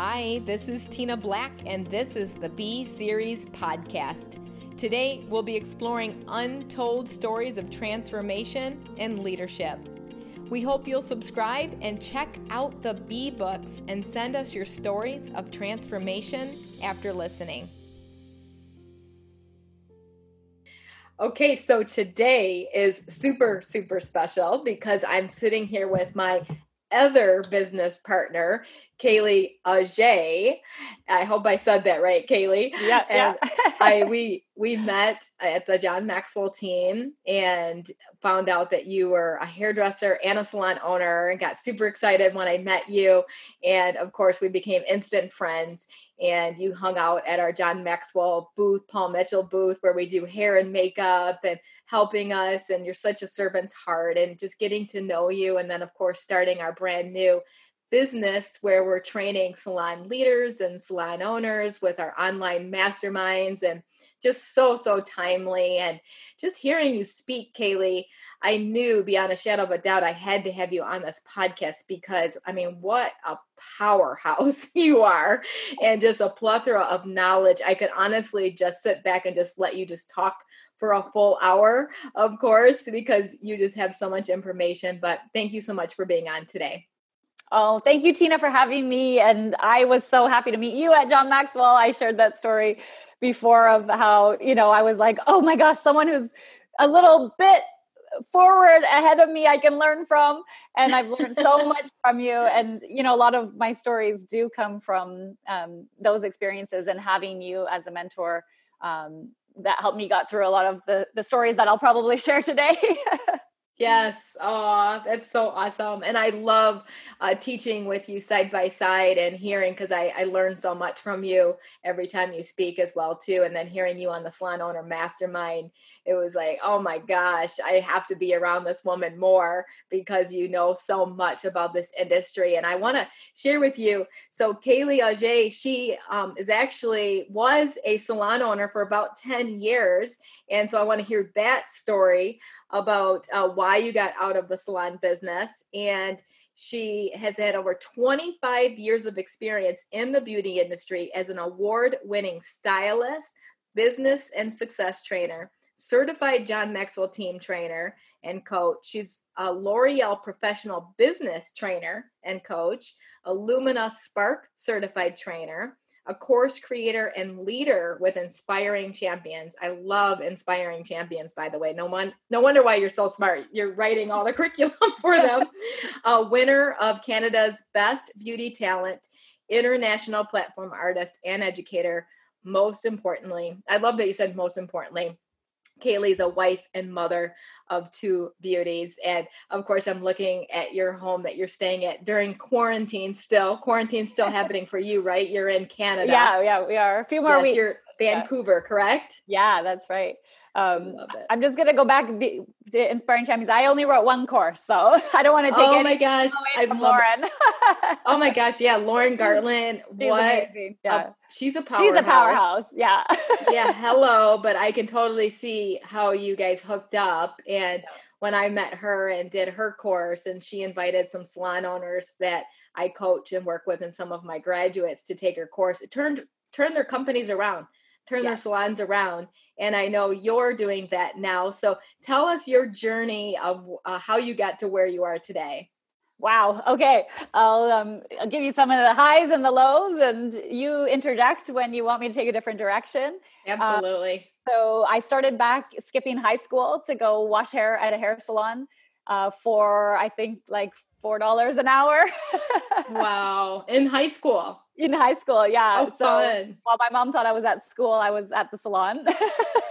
Hi, this is Tina Black, and this is the B Series podcast. Today, we'll be exploring untold stories of transformation and leadership. We hope you'll subscribe and check out the B books and send us your stories of transformation after listening. Okay, so today is super, super special because I'm sitting here with my other business partner, Caylee Augé. I hope I said that right, Caylee. Yeah, and yeah. I we we met at the John Maxwell team and found out that you were a hairdresser and a salon owner and got super excited when I met you. And of course, we became instant friends. And you hung out at our John Maxwell booth, Paul Mitchell booth, where we do hair and makeup and helping us. And you're such a servant's heart and just getting to know you. And then, of course, starting our brand new business where we're training salon leaders and salon owners with our online masterminds and just so so timely. And just hearing you speak caylee i knew beyond a shadow of a doubt i had to have you on this podcast because i mean what a powerhouse you are and just a plethora of knowledge. I could honestly just sit back and just let you just talk for a full hour of course because you just have so much information. But thank you so much for being on today Oh, thank you, Tina, for having me. And I was so happy to meet you at John Maxwell. I shared that story before of how, you know, I was like, oh my gosh, someone who's a little bit forward ahead of me I can learn from. And I've learned so much from you. And, you know, a lot of my stories do come from um, those experiences and having you as a mentor. Um, that helped me got through a lot of the the stories that I'll probably share today. Yes. Oh, that's so awesome. And I love uh, teaching with you side by side and hearing because I, I learn so much from you every time you speak as well too. And then hearing you on the salon owner mastermind, it was like, oh my gosh, I have to be around this woman more because you know so much about this industry. And I want to share with you. So Caylee Augé, she um, is actually was a salon owner for about 10 years. And so I want to hear that story about uh, why you got out of the salon business. And she has had over 25 years of experience in the beauty industry as an award winning stylist, business and success trainer, certified John Maxwell team trainer and coach. She's a L'Oreal professional business trainer and coach, a Lumina Spark certified trainer, a course creator and leader with Inspiring Champions. I love Inspiring Champions, by the way. No one, no wonder why you're so smart. You're writing all the curriculum for them. a winner of Canada's Best Beauty Talent, international platform artist and educator. Most importantly, I love that you said most importantly Caylee's a wife and mother of two beauties. And of course, I'm looking at your home that you're staying at during quarantine still. Quarantine still happening for you, right? You're in Canada. Yeah, yeah, we are. A few more yes, weeks. You're Vancouver, yeah. correct? Yeah, that's right. Um, I'm just gonna go back to Inspiring Champions. I only wrote one course, so I don't want to take. Oh my gosh, I love Lauren. oh my gosh, yeah, Lauren Garland. She's what? Amazing. Yeah, uh, she's a powerhouse. She's a powerhouse. Yeah. yeah. Hello, but I can totally see how you guys hooked up and. When I met her and did her course, and she invited some salon owners that I coach and work with, and some of my graduates to take her course, it turned turned their companies around turn yes. their salons around. And I know you're doing that now. So tell us your journey of uh, how you got to where you are today. Wow. Okay. I'll, um, I'll give you some of the highs and the lows, and you interject when you want me to take a different direction. Absolutely. Uh, so I started back skipping high school to go wash hair at a hair salon uh, for I think like four dollars an hour. wow! In high school. In high school, yeah. Oh, so fun. while my mom thought I was at school, I was at the salon.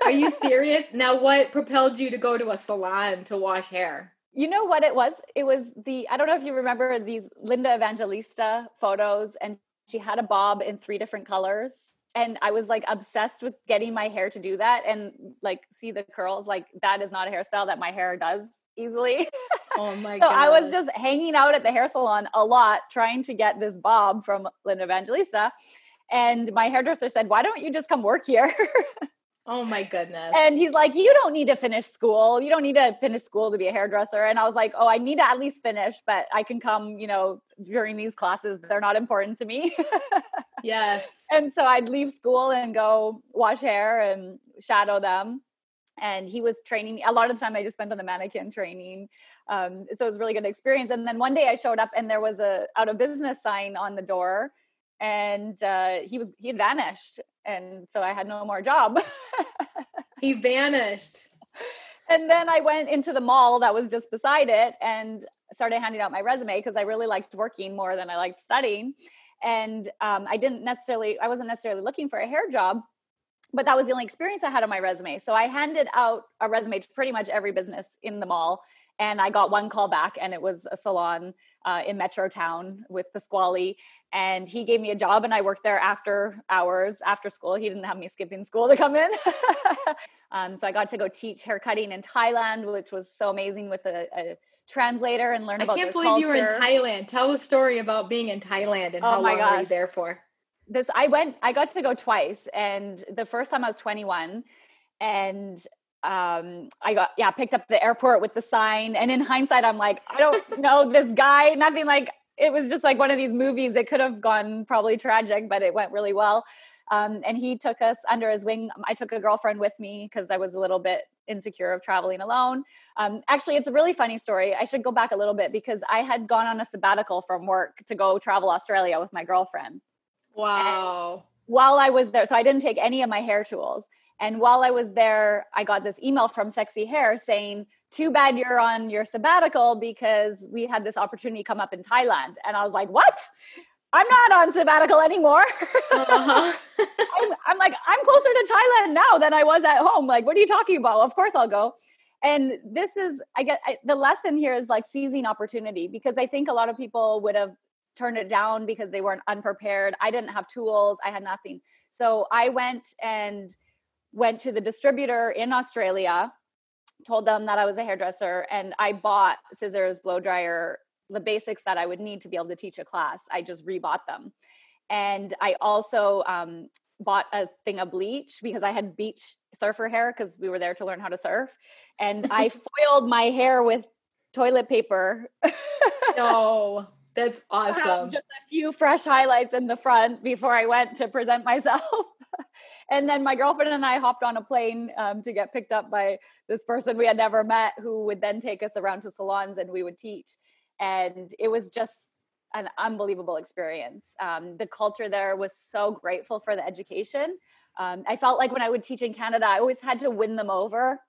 Are you serious? Now, what propelled you to go to a salon to wash hair? You know what it was? It was the I don't know if you remember these Linda Evangelista photos, and she had a bob in three different colors and I was like obsessed with getting my hair to do that and like see the curls. Like that is not a hairstyle that my hair does easily. Oh my god! so. I was just hanging out at the hair salon a lot trying to get this bob from Linda Evangelista. And my hairdresser said, Why don't you just come work here? Oh my goodness. And he's like, You don't need to finish school. You don't need to finish school to be a hairdresser. And I was like, Oh, I need to at least finish, but I can come, you know, during these classes. They're not important to me. yes. And so I'd leave school and go wash hair and shadow them. And he was training me. A lot of the time I just spent on the mannequin training. Um, so it was a really good experience. And then one day I showed up and there was a out of business sign on the door and uh, he was he had vanished and so i had no more job. He vanished. And then i went into the mall that was just beside it and started handing out my resume because i really liked working more than i liked studying. And um, i didn't necessarily i wasn't necessarily looking for a hair job but that was the only experience i had on my resume. So i handed out a resume to pretty much every business in the mall and i got one call back and it was a salon uh, in Metrotown with Pasquale. And he gave me a job, and I worked there after hours, after school. He didn't have me skipping school to come in. um, so I got to go teach haircutting in Thailand, which was so amazing with a, a translator and learn about. I can't believe culture. you were in Thailand. Tell a story about being in Thailand and oh how long gosh. were you there for? This I went. I got to go twice, and the first time I was 21, and um i got yeah picked up the airport with the sign and in hindsight i'm like i don't know this guy. Nothing like it was just like one of these movies. It could have gone probably tragic but it went really well. Um, and he took us under his wing. I took a girlfriend with me because i was a little bit insecure of traveling alone. Um, actually it's a really funny story. I should go back a little bit because i had gone on a sabbatical from work to go travel australia with my girlfriend. Wow. and while i was there so i didn't take any of my hair tools and while I was there, I got this email from Sexy Hair saying, Too bad you're on your sabbatical because we had this opportunity come up in Thailand. And I was like, What? I'm not on sabbatical anymore. Uh-huh. I'm, I'm, like, I'm closer to Thailand now than I was at home. Like, what are you talking about? Of course I'll go. And this is, I get I, the lesson here is like seizing opportunity because I think a lot of people would have turned it down because they weren't unprepared. I didn't have tools, I had nothing. So I went and went to the distributor in Australia, told them that I was a hairdresser, and I bought scissors, blow dryer, the basics that I would need to be able to teach a class. I just rebought them. And I also um, bought a thing of bleach because I had beach surfer hair because we were there to learn how to surf. And I foiled my hair with toilet paper. no, that's awesome. Just a few fresh highlights in the front before I went to present myself. and then my girlfriend and I hopped on a plane um, to get picked up by this person we had never met who would then take us around to salons and we would teach. And it was just an unbelievable experience. Um, the culture there was so grateful for the education. Um, I felt like when I would teach in Canada, I always had to win them over.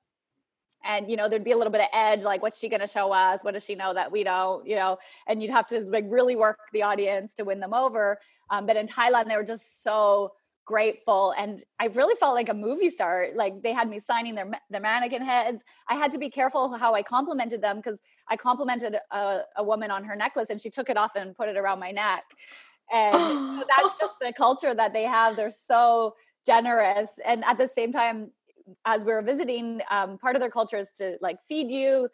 And you know, there'd be a little bit of edge, like what's she going to show us? What does she know that we don't? You know, and you'd have to like really work the audience to win them over. Um, but in Thailand, they were just so grateful and i really felt like a movie star like they had me signing their their mannequin heads i had to be careful how i complimented them because i complimented a, a, woman on her necklace and she took it off and put it around my neck and that's just the culture that they have they're so generous and at the same time as we were visiting um, part of their culture is to like feed you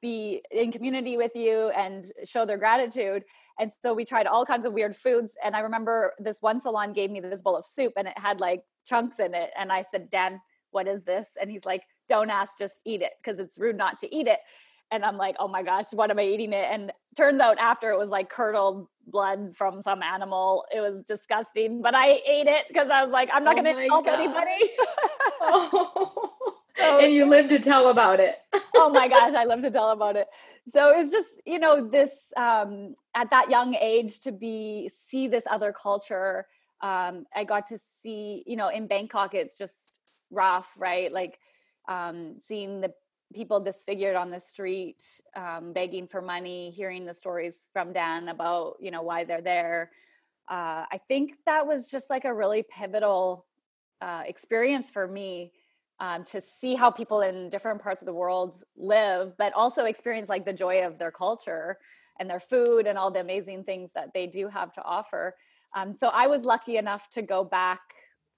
be in community with you and show their gratitude and so we tried all kinds of weird foods. And I remember this one salon gave me this bowl of soup and it had like chunks in it. And I said, Dan, what is this? And he's like, don't ask, just eat it because it's rude not to eat it. And I'm like, oh my gosh, what am I eating it? And turns out after it was like curdled blood from some animal. It was disgusting, but I ate it because I was like, I'm not oh going to insult anybody. oh. So, and you live to tell about it. oh my gosh, I live to tell about it so it was just you know this um, at that young age to be see this other culture um, i got to see you know in bangkok it's just rough right like um, seeing the people disfigured on the street um, begging for money hearing the stories from dan about you know why they're there uh, i think that was just like a really pivotal uh, experience for me um, to see how people in different parts of the world live, but also experience like the joy of their culture and their food and all the amazing things that they do have to offer. Um, so I was lucky enough to go back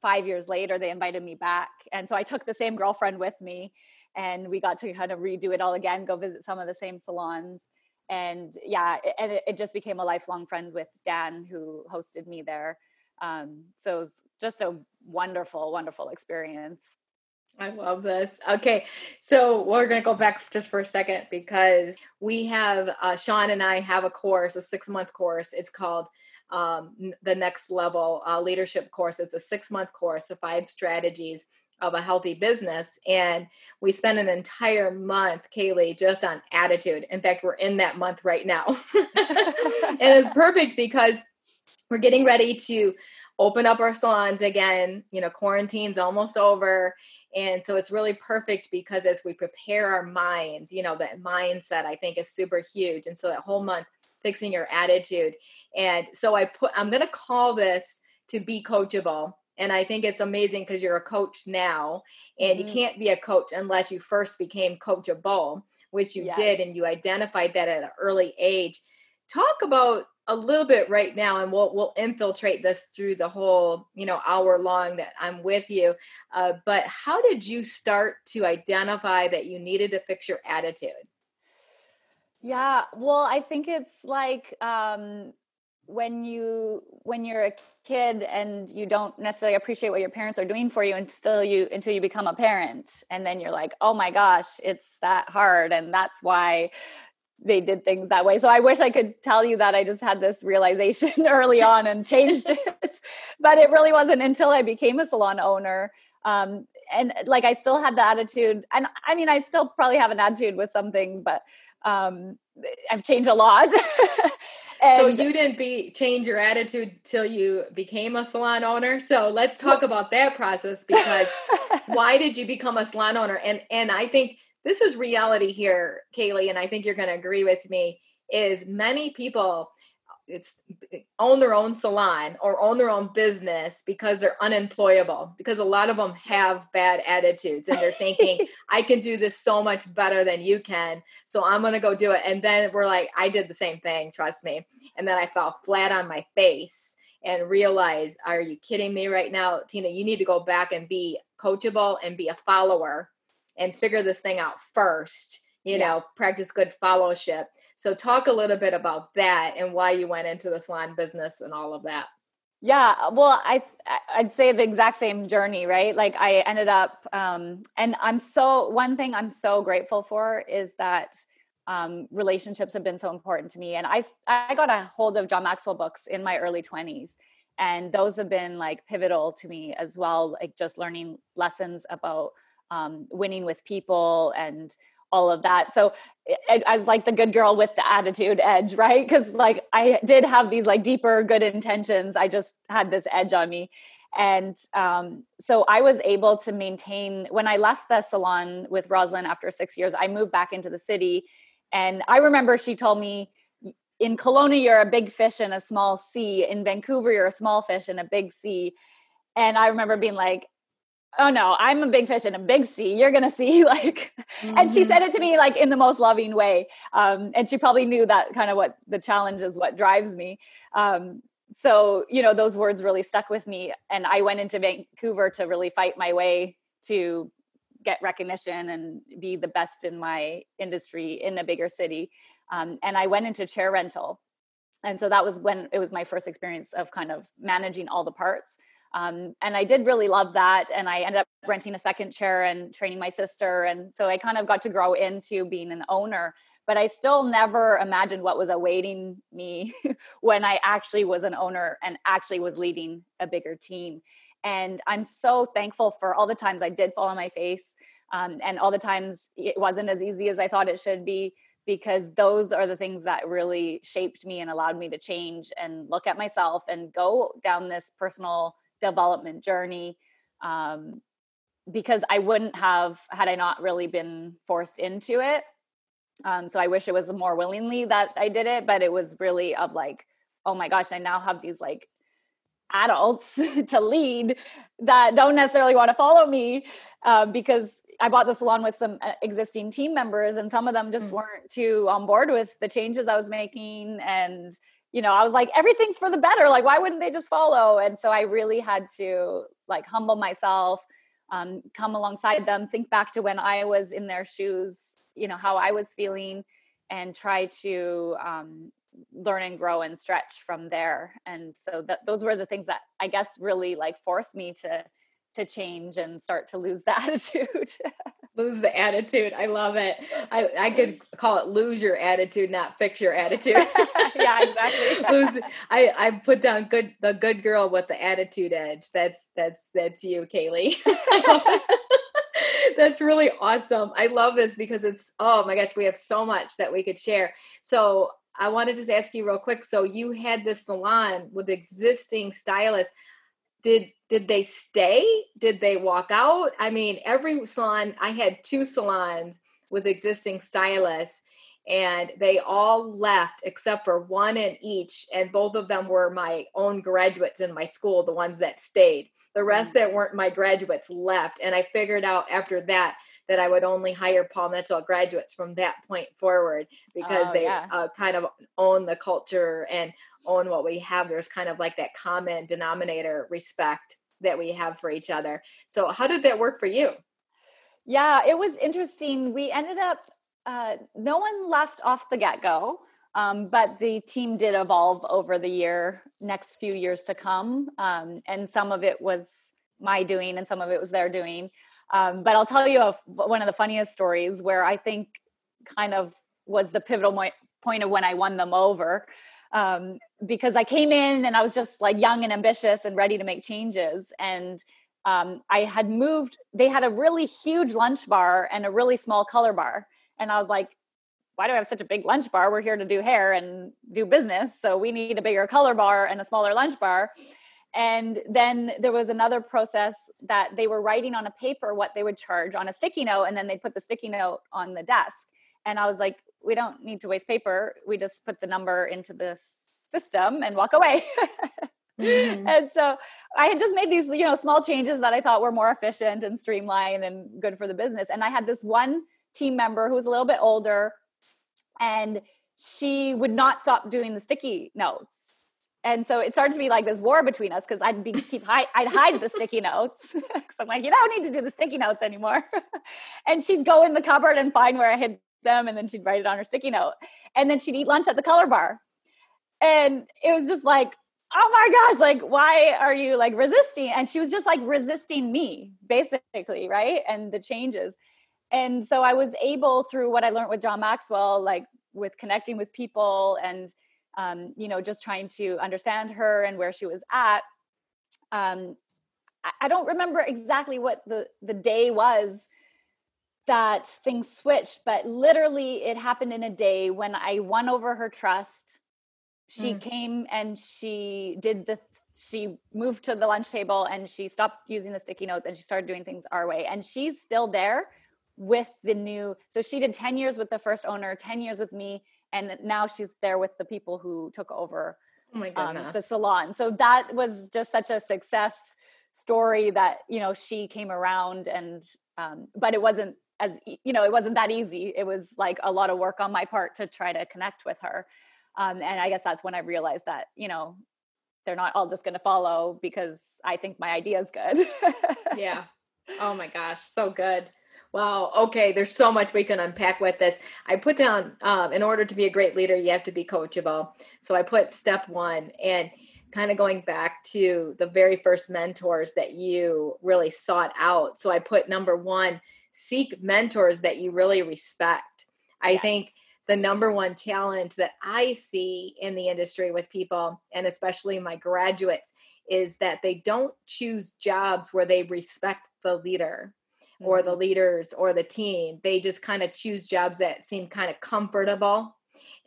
five years later. They invited me back. And so I took the same girlfriend with me and we got to kind of redo it all again, go visit some of the same salons. And yeah, and it, it just became a lifelong friend with Dan, who hosted me there. Um, so it was just a wonderful, wonderful experience. I love this. Okay, so we're going to go back just for a second because we have uh, Sean and I have a course, a six month course. It's called um, the Next Level uh, Leadership Course. It's a six month course of five strategies of a healthy business. And we spent an entire month, Caylee, just on attitude. In fact, we're in that month right now. and it's perfect because we're getting ready to open up our salons again. You know, quarantine's almost over. And so it's really perfect because as we prepare our minds, you know, that mindset I think is super huge. And so that whole month, fixing your attitude. And so I put, I'm going to call this to be coachable. And I think it's amazing because you're a coach now, and mm-hmm. you can't be a coach unless you first became coachable, which you yes. did, and you identified that at an early age. Talk about a little bit right now and we'll we'll infiltrate this through the whole you know hour long that i'm with you uh, but how did you start to identify that you needed to fix your attitude yeah well i think it's like um, when you when you're a kid and you don't necessarily appreciate what your parents are doing for you until you until you become a parent and then you're like oh my gosh it's that hard and that's why they did things that way. So I wish I could tell you that I just had this realization early on and changed it. but it really wasn't until I became a salon owner. Um, and like I still had the attitude, and I mean, I still probably have an attitude with some things, but um, I've changed a lot. so you didn't be change your attitude till you became a salon owner. So let's talk about that process because why did you become a salon owner? And and I think this is reality here, Caylee, and I think you're going to agree with me. Is many people it's own their own salon or own their own business because they're unemployable because a lot of them have bad attitudes and they're thinking i can do this so much better than you can so i'm going to go do it. And then we're like i did the same thing trust me. And then i fell flat on my face and realized are you kidding me right now tina? You need to go back and be coachable and be a follower and figure this thing out first you yeah. know practice good fellowship. So talk a little bit about that and why you went into the salon business and all of that. Yeah well i i'd say the exact same journey right? Like i ended up um and i'm so one thing i'm so grateful for is that um, relationships have been so important to me. And i i got a hold of john maxwell books in my early 20s and those have been like pivotal to me as well like just learning lessons about um, winning with people and all of that. So as like the good girl with the attitude edge, right? Because like I did have these like deeper good intentions. I just had this edge on me. And um, so I was able to maintain when I left the salon with Rosalind after six years, I moved back into the city. And I remember she told me, in Kelowna, you're a big fish in a small sea. In Vancouver, you're a small fish in a big sea. And I remember being like, oh no i'm a big fish in a big sea you're gonna see like mm-hmm. and she mm-hmm. said it to me like in the most loving way um, and she probably knew that kind of what the challenge is what drives me um, so you know those words really stuck with me and i went into vancouver to really fight my way to get recognition and be the best in my industry in a bigger city um, and i went into chair rental and so that was when it was my first experience of kind of managing all the parts um, and I did really love that. And I ended up renting a second chair and training my sister. And so I kind of got to grow into being an owner. But I still never imagined what was awaiting me when I actually was an owner and actually was leading a bigger team. And I'm so thankful for all the times I did fall on my face um, and all the times it wasn't as easy as I thought it should be because those are the things that really shaped me and allowed me to change and look at myself and go down this personal development journey um, because I wouldn't have had I not really been forced into it. Um, so I wish it was more willingly that I did it, but it was really of like, oh my gosh, I now have these like adults to lead that don't necessarily want to follow me uh, because I bought the salon with some uh, existing team members, and some of them just mm. weren't too on board with the changes I was making and you know, I was like, everything's for the better. Like, why wouldn't they just follow? And so I really had to like humble myself, um, come alongside them, think back to when I was in their shoes, you know, how I was feeling, and try to um, learn and grow and stretch from there. And so that those were the things that I guess really like forced me to to change and start to lose the attitude. Lose the attitude. I love it. I i could call it lose your attitude not fix your attitude. Yeah exactly. Lose i i put down good the good girl with the attitude edge. That's that's that's you caylee. That's really awesome. I love this because it's oh my gosh we have so much that we could share. So I want to just ask you real quick. So you had this salon with existing stylists. Did did they stay? Did they walk out? I mean, every salon I had two salons with existing stylists and they all left except for one in each and both of them were my own graduates in my school the ones that stayed the rest mm. that weren't my graduates left and i figured out after that that i would only hire paul mitchell graduates from that point forward because oh, they yeah. uh, kind of own the culture and own what we have there's kind of like that common denominator respect that we have for each other so how did that work for you yeah, it was interesting. We ended up uh, no one left off the get go, um, but the team did evolve over the year, next few years to come. Um, and some of it was my doing and some of it was their doing. Um, but I'll tell you a, one of the funniest stories where I think kind of was the pivotal point of when I won them over. Because I came in and I was just like young and ambitious and ready to make changes. And um, I had moved, they had a really huge lunch bar and a really small color bar. And I was like, why do I have such a big lunch bar? We're here to do hair and do business. So we need a bigger color bar and a smaller lunch bar. And then there was another process that they were writing on a paper what they would charge on a sticky note, and then they put the sticky note on the desk. And I was like, we don't need to waste paper. We just put the number into the system and walk away. mm-hmm. And so I had just made these, you know, small changes that I thought were more efficient and streamlined and good for the business. And I had this one team member who was a little bit older and she would not stop doing the sticky notes and so it started to be like this war between us because I'd be keep hide, I'd hide the sticky notes because I'm like you don't need to do the sticky notes anymore, and she'd go in the cupboard and find where I hid them, and then she'd write it on her sticky note, and then she'd eat lunch at the color bar, and it was just like oh my gosh like why are you like resisting? And she was just like resisting me basically right and the changes. And so i was able through what i learned with john maxwell like with connecting with people and um, you know just trying to understand her and where she was at um, I, don't remember exactly what the the day was that things switched but literally it happened in a day when i won over her trust she mm. came and she did the she moved to the lunch table and she stopped using the sticky notes and she started doing things our way. And she's still there with the new so she did 10 years with the first owner 10 years with me and now she's there with the people who took over oh my um, the salon. So that was just such a success story that you know she came around and um, but it wasn't as you know it wasn't that easy. It was like a lot of work on my part to try to connect with her um, and i guess that's when i realized that you know they're not all just going to follow because i think my idea is good yeah oh my gosh so good Wow. Okay. There's so much we can unpack with this. I put down, um, in order to be a great leader, you have to be coachable. So I put step one and kind of going back to the very first mentors that you really sought out. So I put number one, seek mentors that you really respect. I yes. think the number one challenge that I see in the industry with people, and especially my graduates, is that they don't choose jobs where they respect the leader or the mm-hmm. leaders or the team. They just kind of choose jobs that seem kind of comfortable.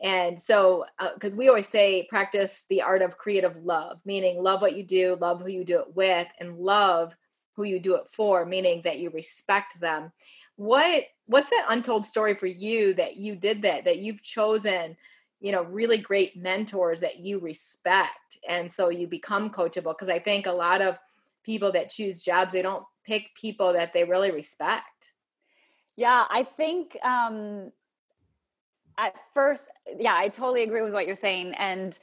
And so, because uh, we always say, practice the art of creative love, meaning love what you do, love who you do it with, and love who you do it for, meaning that you respect them. What what's that untold story for you that you did that that you've chosen? you know really great mentors that you respect and so you become coachable because i think a lot of people that choose jobs they don't pick people that they really respect yeah i think um at first yeah i totally agree with what you're saying and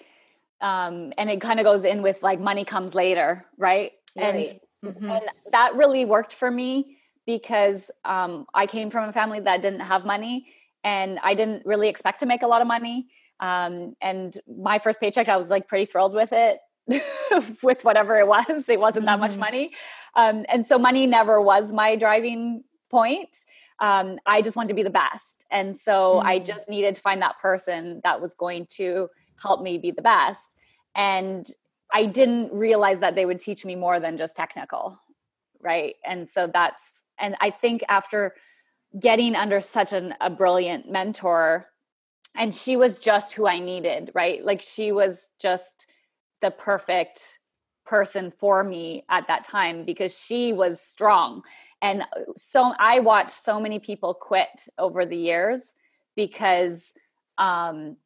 um and it kind of goes in with like money comes later right, right. and mm-hmm. and that really worked for me because um i came from a family that didn't have money and i didn't really expect to make a lot of money um and my first paycheck i was like pretty thrilled with it with whatever it was. It wasn't that mm-hmm. much money. Um, and so money never was my driving point. Um, I just wanted to be the best. And so mm-hmm. I just needed to find that person that was going to help me be the best. And I didn't realize that they would teach me more than just technical. Right. And so that's, and I think after getting under such an, a brilliant mentor, and she was just who I needed, right? Like she was just the perfect person for me at that time because she was strong. And uh, so I watched so many people quit over the years because um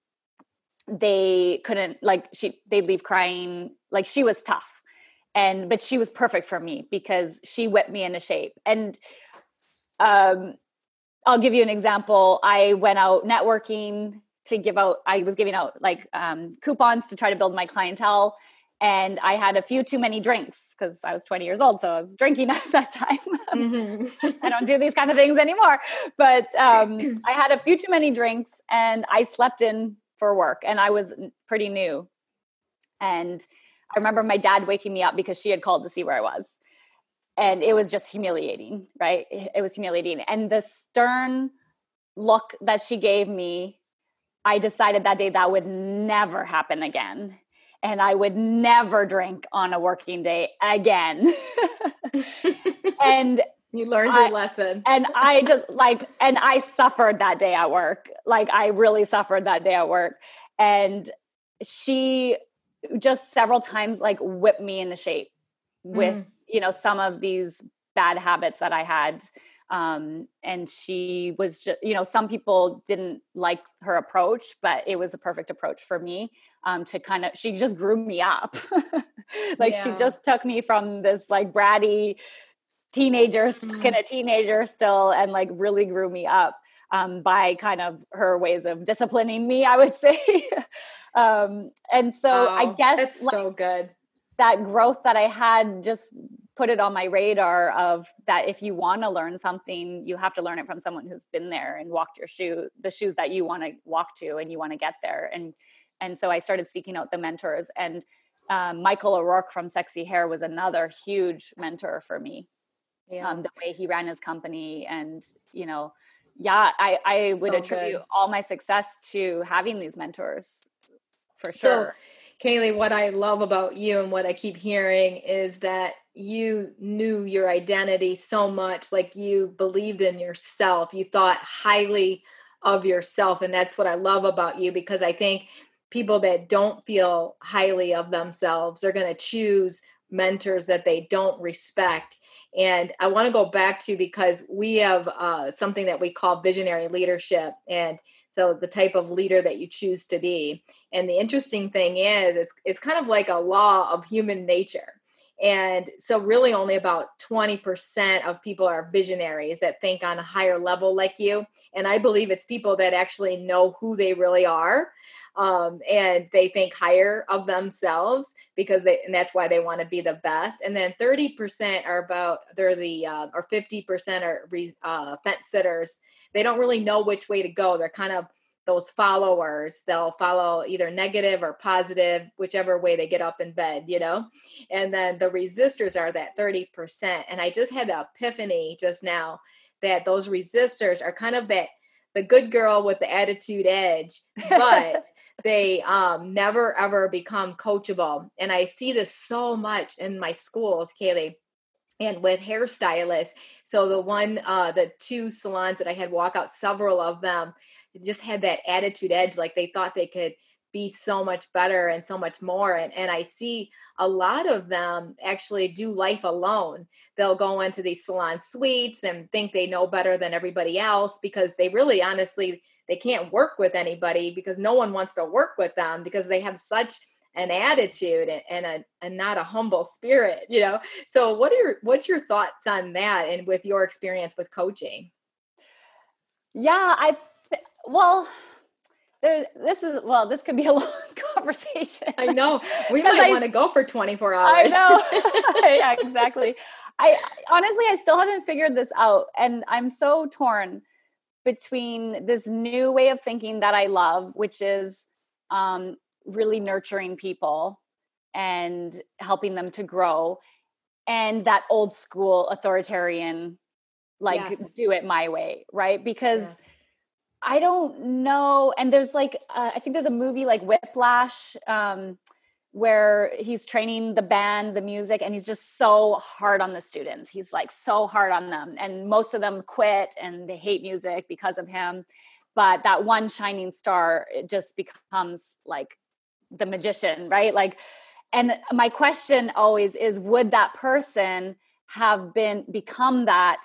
they couldn't like she they'd leave crying like she was tough. And but she was perfect for me because she whipped me into shape. And um i'll give you an example. I went out networking to give out i was giving out like um, coupons to try to build my clientele. And i had a few too many drinks because i was 20 years old so i was drinking at that time. Mm-hmm. i don't do these kind of things anymore. But um, i had a few too many drinks and i slept in for work and i was pretty new and i remember my dad waking me up because she had called to see where i was and it was just humiliating right it was humiliating and the stern look that she gave me I decided that day that would never happen again. And I would never drink on a working day again. and you learned your I, lesson. and I just like, and I suffered that day at work. Like, I really suffered that day at work. And she just several times like whipped me into shape with, mm. you know, some of these bad habits that I had um, and she was just you know some people didn't like her approach but it was a perfect approach for me um, to kind of she just grew me up like yeah. she just took me from this like bratty teenager mm-hmm. kind of teenager still and like really grew me up um, by kind of her ways of disciplining me i would say. Um, and so oh, i guess like, so good. that growth that i had just put it on my radar of that if you want to learn something you have to learn it from someone who's been there and walked your shoe the shoes that you want to walk to and you want to get there. And and so i started seeking out the mentors and um, michael o'rourke from sexy hair was another huge mentor for me yeah. um, the way he ran his company and you know yeah i i would so attribute good. all my success to having these mentors for sure so, Caylee, what I love about you and what I keep hearing is that you knew your identity so much, like you believed in yourself. You thought highly of yourself. And that's what I love about you because I think people that don't feel highly of themselves are going to choose mentors that they don't respect. And I want to go back to because we have uh, something that we call visionary leadership. And so the type of leader that you choose to be and the interesting thing is it's it's kind of like a law of human nature and so really only about 20% of people are visionaries that think on a higher level like you and i believe it's people that actually know who they really are um, and they think higher of themselves because they and that's why they want to be the best. And then 30% are about they're the uh, or 50% are uh, fence sitters. They don't really know which way to go. They're kind of those followers. They'll follow either negative or positive whichever way they get up in bed you know? And then the resistors are that 30% and i just had the epiphany just now that those resistors are kind of that the good girl with the attitude edge, but they um, never ever become coachable. And I see this so much in my schools, Caylee and with hairstylists. So the one, uh, the two salons that I had walk out, several of them just had that attitude edge, like they thought they could be so much better and so much more and, and i see a lot of them actually do life alone. They'll go into these salon suites and think they know better than everybody else because they really honestly they can't work with anybody because no one wants to work with them because they have such an attitude and, a and not a humble spirit you know? So what are your what's your thoughts on that and with your experience with coaching? Yeah i well there this is well this could be a long conversation. I know. We might want to go for 24 hours. i know. Yeah exactly. I honestly i still haven't figured this out and i'm so torn between this new way of thinking that i love which is um, really nurturing people and helping them to grow and that old school authoritarian like yes. do it my way right? Because yes. I don't know and there's like uh, i think there's a movie like whiplash um, where he's training the band the music and he's just so hard on the students. He's like so hard on them and most of them quit and they hate music because of him. But that one shining star it just becomes like the magician right? Like and my question always is would that person have been become that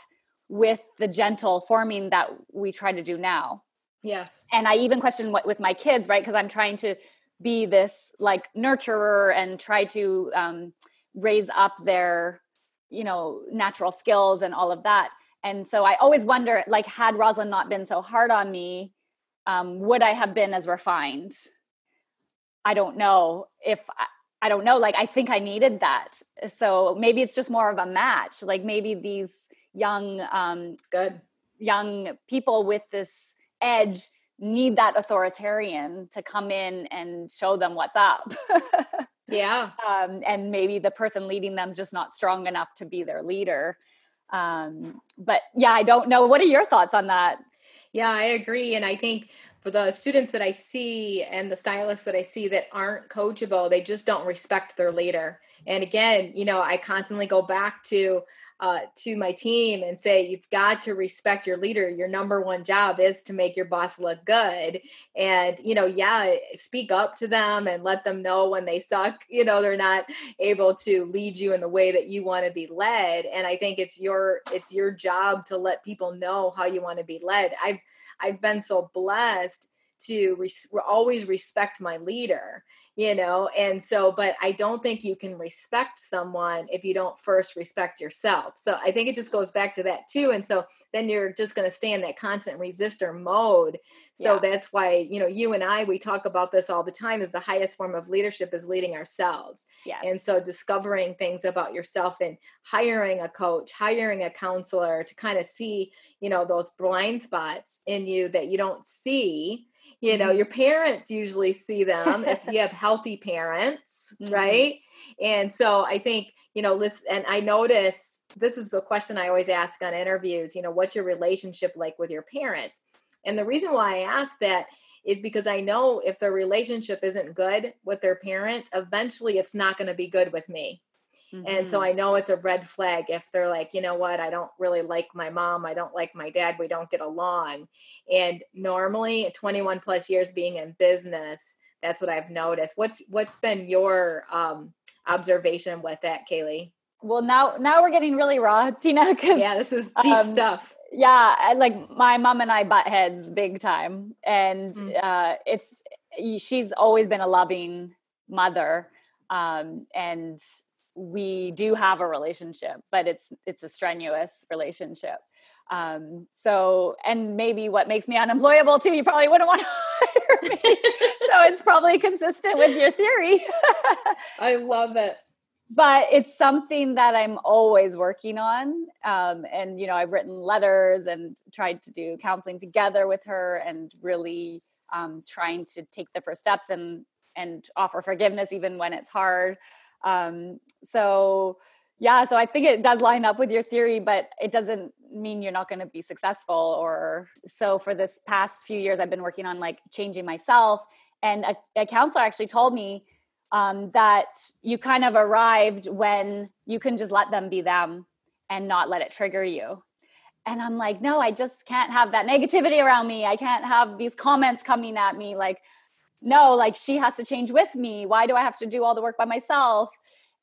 with the gentle forming that we try to do now. Yes. And i even question what with my kids right? Because i'm trying to be this like nurturer and try to um, raise up their you know natural skills and all of that. And so i always wonder like had rosalind not been so hard on me um, would i have been as refined? I don't know if I don't know, like I think I needed that. So maybe it's just more of a match. Like maybe these young um good young people with this edge need that authoritarian to come in and show them what's up. yeah. Um, and maybe the person leading them is just not strong enough to be their leader. Um, but yeah, I don't know. What are your thoughts on that? Yeah, I agree. And I think for the students that I see and the stylists that I see that aren't coachable, they just don't respect their leader. And again, you know, I constantly go back to uh, to my team and say, you've got to respect your leader. Your number one job is to make your boss look good. And, you know, yeah, speak up to them and let them know when they suck, you know, they're not able to lead you in the way that you want to be led. And I think it's your, it's your job to let people know how you want to be led. I've, I've been so blessed to res- always respect my leader you know and so but i don't think you can respect someone if you don't first respect yourself so i think it just goes back to that too and so then you're just going to stay in that constant resistor mode so yeah. that's why you know you and i we talk about this all the time is the highest form of leadership is leading ourselves yes. and so discovering things about yourself and hiring a coach hiring a counselor to kind of see you know those blind spots in you that you don't see you know mm-hmm. your parents usually see them if you have healthy parents mm-hmm. right and so i think you know listen and i notice this is a question i always ask on interviews you know what's your relationship like with your parents and the reason why i ask that is because i know if the relationship isn't good with their parents eventually it's not going to be good with me Mm-hmm. And so mm-hmm. I know it's a red flag if they're like, you know what, I don't really like my mom, I don't like my dad, we don't get along. And normally 21 plus years being in business, that's what I've noticed. What's what's been your um observation with that, Caylee? Well, now now we're getting really raw, Tina. Yeah, this is deep um, stuff. Yeah, I, like my mom and I butt heads big time, and mm. uh, it's she's always been a loving mother, um, and we do have a relationship but it's it's a strenuous relationship. Um so and maybe what makes me unemployable too you probably wouldn't want to hire me. So it's probably consistent with your theory. I love it. But it's something that i'm always working on um, and you know i've written letters and tried to do counseling together with her and really um, trying to take the first steps and and offer forgiveness even when it's hard um, so yeah, so I think it does line up with your theory, but it doesn't mean you're not going to be successful. Or so for this past few years, I've been working on like changing myself. And a, a counselor actually told me um, that you kind of arrived when you can just let them be them and not let it trigger you. And I'm like, no, I just can't have that negativity around me. I can't have these comments coming at me. Like, no, like she has to change with me. Why do I have to do all the work by myself?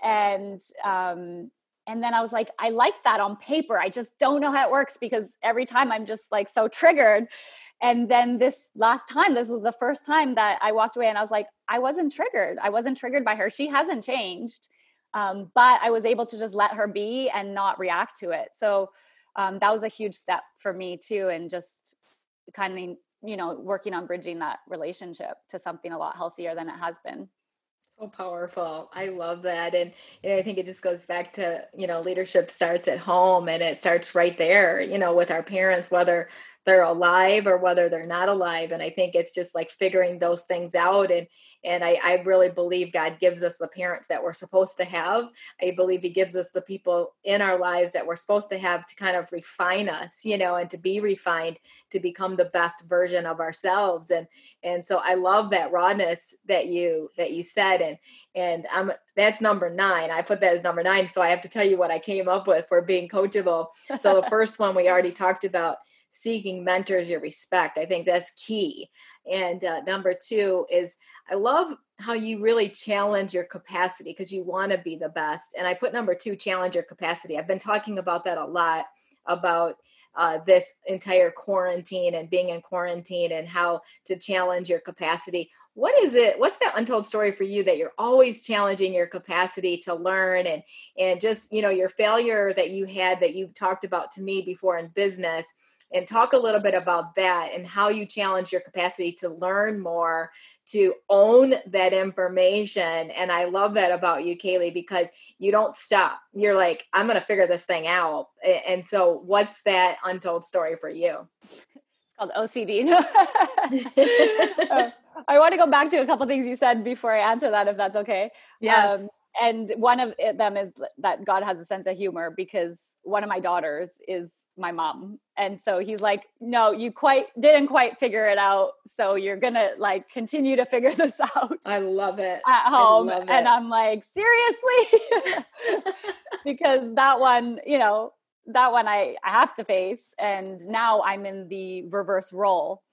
And um, and then I was like, I like that on paper. I just don't know how it works because every time I'm just like so triggered. And then this last time, this was the first time that I walked away and I was like, I wasn't triggered. I wasn't triggered by her. She hasn't changed. Um, but I was able to just let her be and not react to it. So um, that was a huge step for me too. And just kind of you know working on bridging that relationship to something a lot healthier than it has been. So powerful. I love that. And you know, i think it just goes back to you know leadership starts at home and it starts right there you know with our parents whether they're alive or whether they're not alive and i think it's just like figuring those things out and and I, I really believe god gives us the parents that we're supposed to have. I believe he gives us the people in our lives that we're supposed to have to kind of refine us you know and to be refined to become the best version of ourselves and and so i love that rawness that you that you said and and i'm that's number nine. I put that as number nine so i have to tell you what i came up with for being coachable. So the first one we already talked about seeking mentors your respect. I think that's key. And uh, number two is I love how you really challenge your capacity because you want to be the best. And I put number two, challenge your capacity. I've been talking about that a lot about uh, this entire quarantine and being in quarantine and how to challenge your capacity. What is it? What's that untold story for you that you're always challenging your capacity to learn and and just you know your failure that you had that you've talked about to me before in business and talk a little bit about that and how you challenge your capacity to learn more to own that information. And i love that about you caylee because you don't stop. You're like i'm going to figure this thing out. And so what's that untold story for you? It's called ocd uh, i want to go back to a couple things you said before i answer that if that's okay. Yes. Um, and one of them is that God has a sense of humor because one of my daughters is my mom. And so he's like, no, you quite didn't quite figure it out. So you're going to like continue to figure this out. I love it. At home. And I'm like, seriously? because that one, you know, that one I, I have to face. And now I'm in the reverse role.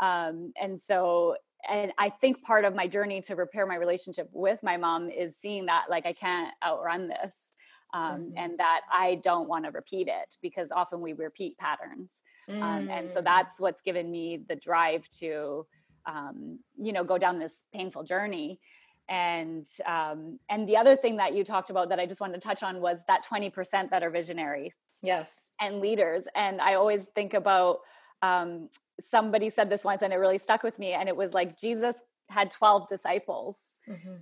Um, and so and I think part of my journey to repair my relationship with my mom is seeing that like I can't outrun this. Um, mm-hmm. and that I don't want to repeat it because often we repeat patterns. Mm. Um, and so mm. that's what's given me the drive to, um, you know, go down this painful journey. And um, and the other thing that you talked about that I just wanted to touch on was that 20% that are visionary. Yes. And leaders. And I always think about um, somebody said this once and it really stuck with me and it was like jesus had 12 disciples. Mm-hmm.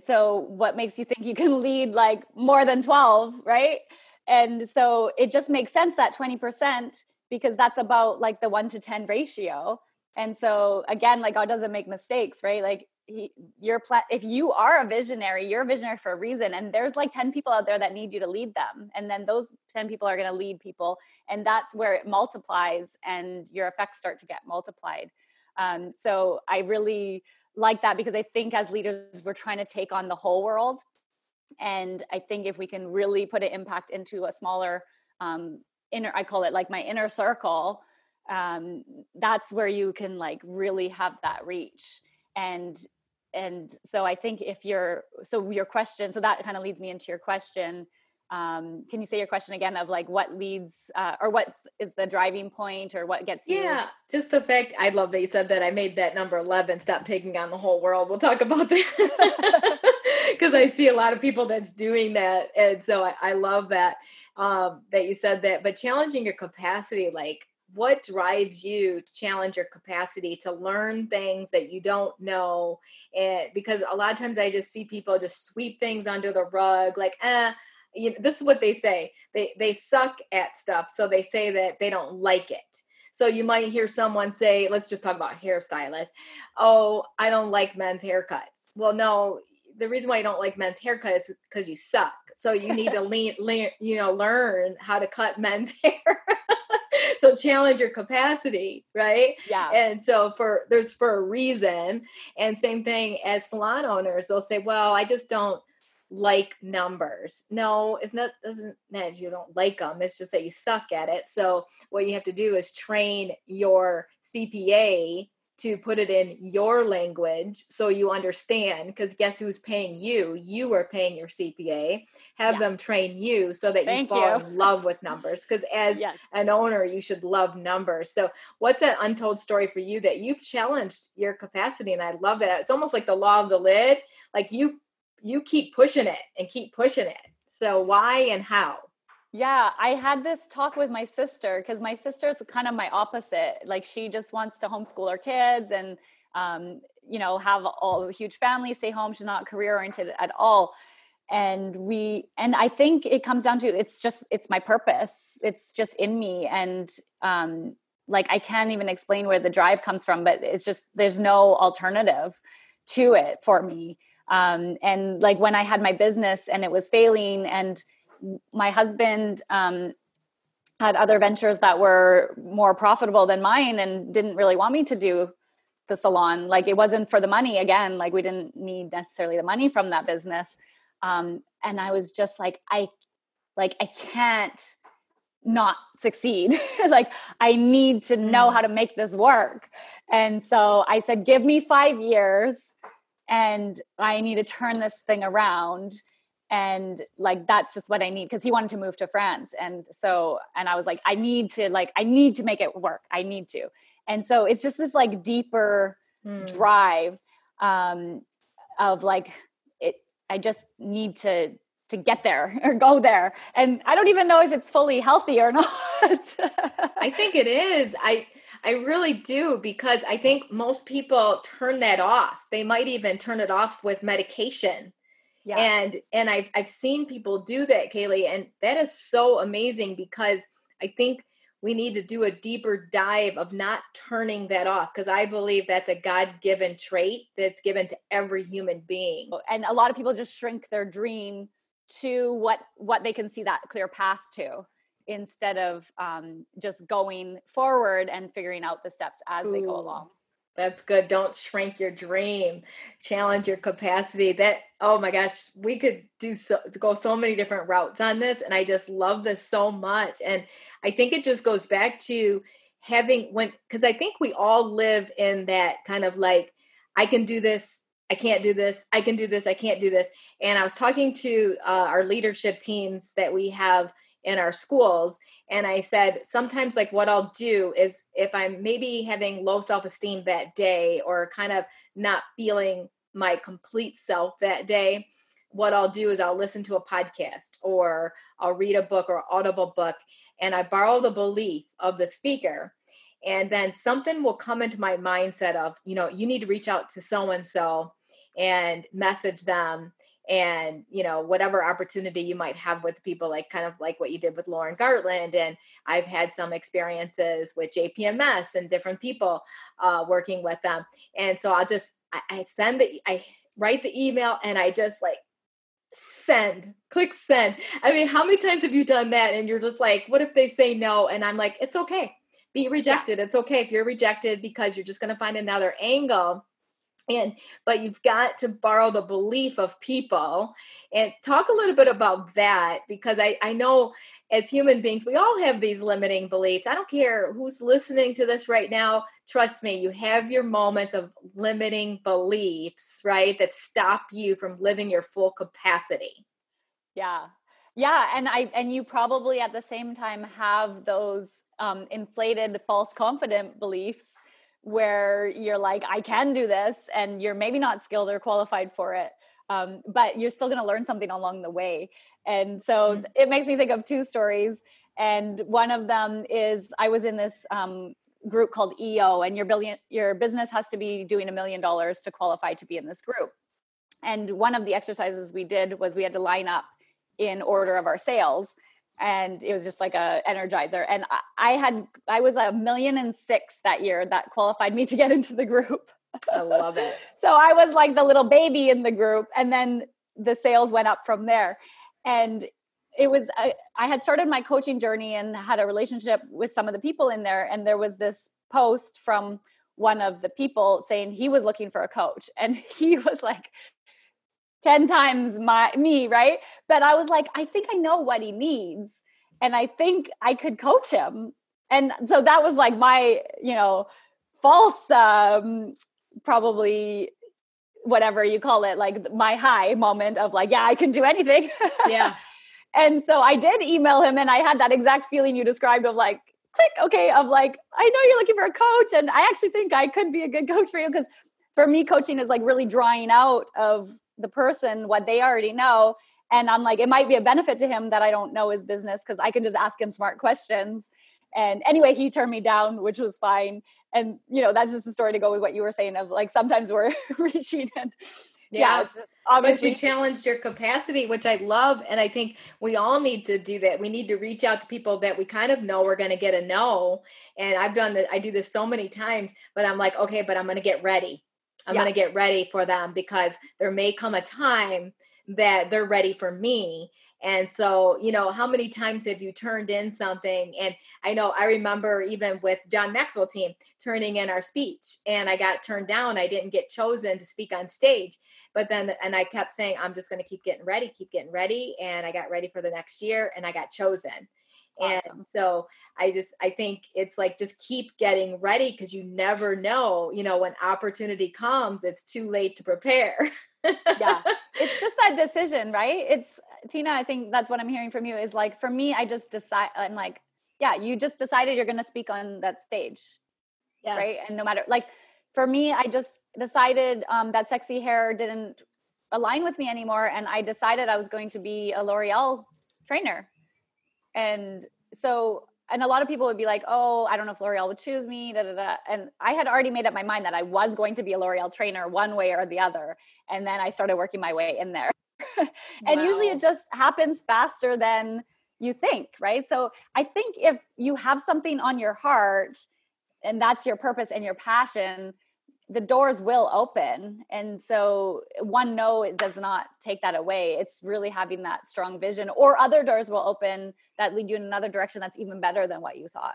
so what makes you think you can lead like more than 12 right? And so it just makes sense that 20% because that's about like the 1 to 10 ratio. And so again like god doesn't make mistakes right? Like he, your plan if you are a visionary you're a visionary for a reason and there's like 10 people out there that need you to lead them and then those 10 people are going to lead people and that's where it multiplies and your effects start to get multiplied. Um, so i really like that because i think as leaders we're trying to take on the whole world and i think if we can really put an impact into a smaller um, inner i call it like my inner circle um, that's where you can like really have that reach and and so i think if you're so your question so that kind of leads me into your question. Um, can you say your question again of like what leads uh, or what is the driving point or what gets you? Yeah just the fact i love that you said that i made that number 11 stop taking on the whole world we'll talk about that. Because i see a lot of people that's doing that and so i, I love that um, that you said that but challenging your capacity like what drives you to challenge your capacity to learn things that you don't know? And because a lot of times i just see people just sweep things under the rug like eh you know, this is what they say they they suck at stuff so they say that they don't like it. So you might hear someone say let's just talk about hairstylists oh i don't like men's haircuts. Well no the reason why you don't like men's haircuts is because you suck. So you need to lean, lean you know learn how to cut men's hair so challenge your capacity right? Yeah. And so for there's for a reason. And same thing as salon owners they'll say well i just don't like numbers. No it's not doesn't that you don't like them it's just that you suck at it. So what you have to do is train your cpa to put it in your language so you understand because guess who's paying you you are paying your cpa have yeah. them train you so that Thank you fall you. in love with numbers because as yes. an owner you should love numbers so what's an untold story for you that you've challenged your capacity and i love it it's almost like the law of the lid like you you keep pushing it and keep pushing it so why and how yeah, I had this talk with my sister because my sister's kind of my opposite. Like she just wants to homeschool her kids and um, you know, have a huge family, stay home. She's not career oriented at all. And we and I think it comes down to it's just it's my purpose. It's just in me. And um, like I can't even explain where the drive comes from, but it's just there's no alternative to it for me. Um, and like when I had my business and it was failing, and my husband um, had other ventures that were more profitable than mine and didn't really want me to do the salon. Like it wasn't for the money again, like we didn't need necessarily the money from that business. Um, and I was just like, I like I can't not succeed. like I need to know mm. how to make this work. And so I said, give me five years and I need to turn this thing around. And like that's just what I need because he wanted to move to France. And so, and I was like, I need to like, I need to make it work. I need to. And so it's just this like deeper mm. drive um of like it I just need to to get there or go there. And I don't even know if it's fully healthy or not. I think it is. I I really do because I think most people turn that off. They might even turn it off with medication. Yeah. And and I've I've seen people do that, Caylee, and that is so amazing because I think we need to do a deeper dive of not turning that off because I believe that's a God given trait that's given to every human being. And a lot of people just shrink their dream to what what they can see that clear path to instead of um, just going forward and figuring out the steps as Ooh, they go along that's good don't shrink your dream challenge your capacity that oh my gosh we could do so go so many different routes on this and i just love this so much and i think it just goes back to having when because i think we all live in that kind of like i can do this I can't do this. I can do this. I can't do this. And I was talking to uh, our leadership teams that we have in our schools and i said sometimes like what i'll do is if i'm maybe having low self-esteem that day or kind of not feeling my complete self that day what i'll do is i'll listen to a podcast or i'll read a book or audible book and i borrow the belief of the speaker and then something will come into my mindset of you know you need to reach out to so and so and message them and you know whatever opportunity you might have with people like kind of like what you did with lauren gartland and i've had some experiences with jpms and different people uh, working with them. And so i'll just I, I send the i write the email and i just like send click send. I mean how many times have you done that and you're just like what if they say no? And i'm like it's okay. Be rejected. It's okay if you're rejected because you're just going to find another angle and but you've got to borrow the belief of people and talk a little bit about that because I, I know as human beings we all have these limiting beliefs. I don't care who's listening to this right now trust me you have your moments of limiting beliefs right that stop you from living your full capacity. Yeah. Yeah and i and you probably at the same time have those um, inflated false confident beliefs where you're like, I can do this, and you're maybe not skilled or qualified for it. Um, but you're still going to learn something along the way. And so mm-hmm. it makes me think of two stories. And one of them is I was in this um, group called EO, and your billion your business has to be doing a million dollars to qualify to be in this group. And one of the exercises we did was we had to line up in order of our sales and it was just like a energizer. And I, had i was a million and six that year that qualified me to get into the group. I love it. So i was like the little baby in the group and then the sales went up from there. And it was I, I had started my coaching journey and had a relationship with some of the people in there and there was this post from one of the people saying he was looking for a coach and he was like 10 times my me, right? But I was like, I think I know what he needs. And I think I could coach him. And so that was like my, you know, false um probably whatever you call it, like my high moment of like, yeah, I can do anything. Yeah. and so I did email him and I had that exact feeling you described of like, click, okay, of like, I know you're looking for a coach and I actually think I could be a good coach for you because for me coaching is like really drawing out of the person what they already know and i'm like it might be a benefit to him that i don't know his business because i can just ask him smart questions. And anyway he turned me down which was fine. And you know that's just a story to go with what you were saying of like sometimes we're reaching and yeah, yeah. it's just obviously but you challenged your capacity which i love and i think we all need to do that. We need to reach out to people that we kind of know we're going to get a no. And i've done that i do this so many times but i'm like okay but i'm going to get ready i'm yeah. going to get ready for them because there may come a time that they're ready for me and so, you know, how many times have you turned in something? And I know I remember even with John Maxwell team turning in our speech and I got turned down. I didn't get chosen to speak on stage. But then, and I kept saying, I'm just going to keep getting ready, keep getting ready. And I got ready for the next year and I got chosen. Awesome. And so I just I think it's like just keep getting ready because you never know, you know, when opportunity comes, it's too late to prepare. yeah. It's just that decision, right? It's Tina, I think that's what I'm hearing from you is like for me, I just decide I'm like, yeah, you just decided you're gonna speak on that stage. Yes. Right. And no matter like for me, I just decided um, that sexy hair didn't align with me anymore. And I decided I was going to be a L'Oreal trainer. And so and a lot of people would be like, "Oh, I don't know if L'Oreal would choose me." Da, da, da. And I had already made up my mind that I was going to be a L'Oreal trainer one way or the other, and then I started working my way in there. and wow. usually it just happens faster than you think, right? So I think if you have something on your heart and that's your purpose and your passion, the doors will open and so one no it does not take that away it's really having that strong vision or other doors will open that lead you in another direction that's even better than what you thought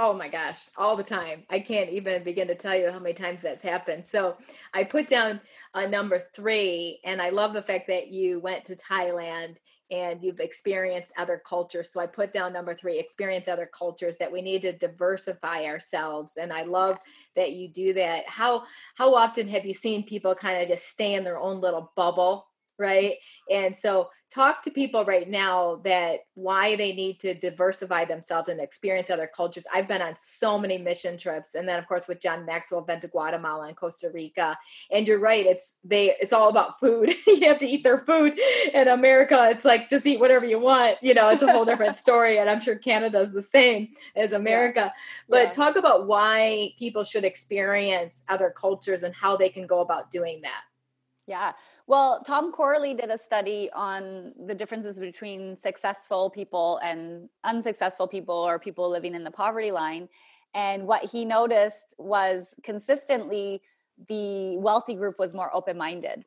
Oh my gosh, all the time. I can't even begin to tell you how many times that's happened. So I put down a uh, number three, and I love the fact that you went to Thailand and you've experienced other cultures. So I put down number three, experience other cultures that we need to diversify ourselves. And I love that you do that. How how often have you seen people kind of just stay in their own little bubble right? And so talk to people right now that why they need to diversify themselves and experience other cultures. I've been on so many mission trips and then of course with john maxwell I've been to guatemala and costa rica. And you're right it's they it's all about food. You have to eat their food in america. It's like just eat whatever you want you know it's a whole different story and i'm sure canada's the same as america. Yeah. but yeah. talk about why people should experience other cultures and how they can go about doing that yeah well, Tom Corley did a study on the differences between successful people and unsuccessful people or people living in the poverty line. And what he noticed was consistently the wealthy group was more open minded.